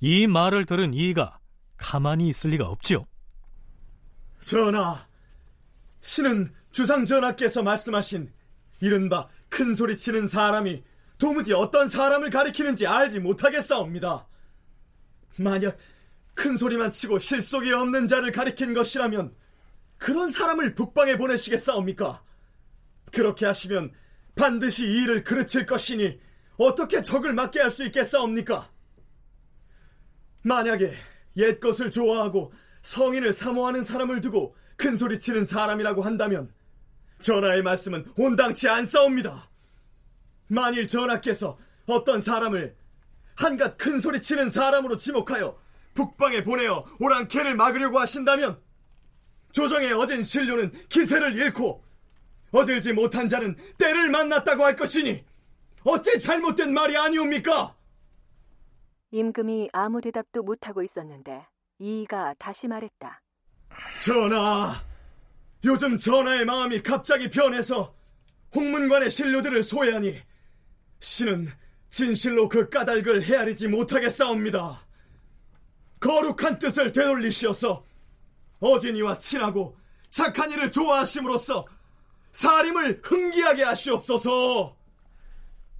S2: 이 말을 들은 이가 가만히 있을 리가 없지요.
S4: 전하, 신은 주상 전하께서 말씀하신 이른바 큰 소리 치는 사람이 도무지 어떤 사람을 가리키는지 알지 못하겠사옵니다. 만약 큰 소리만 치고 실속이 없는 자를 가리킨 것이라면 그런 사람을 북방에 보내시겠사옵니까? 그렇게 하시면 반드시 이 일을 그르칠 것이니 어떻게 적을 막게 할 수 있겠사옵니까? 만약에 옛 것을 좋아하고 성인을 사모하는 사람을 두고 큰 소리 치는 사람이라고 한다면 전하의 말씀은 온당치 않사옵니다. 만일 전하께서 어떤 사람을 한갓 큰 소리 치는 사람으로 지목하여 북방에 보내어 오랑캐를 막으려고 하신다면 조정의 어진 신료는 기세를 잃고 어질지 못한 자는 때를 만났다고 할 것이니 어째 잘못된 말이 아니옵니까?
S1: 임금이 아무 대답도 못하고 있었는데 이이가 다시 말했다.
S4: 전하, 요즘 전하의 마음이 갑자기 변해서 홍문관의 신료들을 소외하니 신은 진실로 그 까닭을 헤아리지 못하겠사옵니다. 거룩한 뜻을 되돌리시어서 어진이와 친하고 착한 일을 좋아하심으로써 사림을 흥기하게 하시옵소서.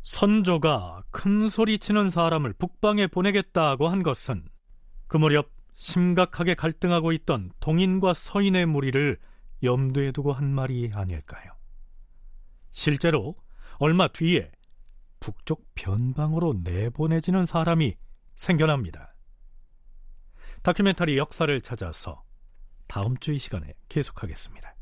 S2: 선조가 큰 소리 치는 사람을 북방에 보내겠다고 한 것은 그 무렵 심각하게 갈등하고 있던 동인과 서인의 무리를 염두에 두고 한 말이 아닐까요? 실제로 얼마 뒤에 북쪽 변방으로 내보내지는 사람이 생겨납니다. 다큐멘터리 역사를 찾아서 다음 주 이 시간에 계속하겠습니다.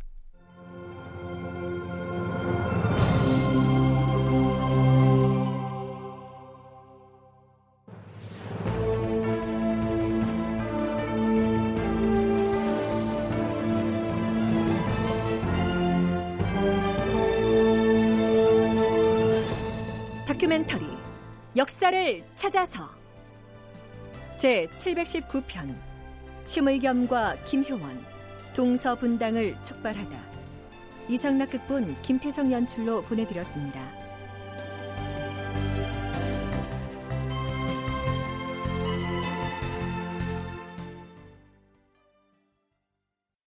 S1: 역사를 찾아서 제 719편 심의겸과 김효원 동서분당을 촉발하다 이상락 극본 김태성 연출로 보내드렸습니다.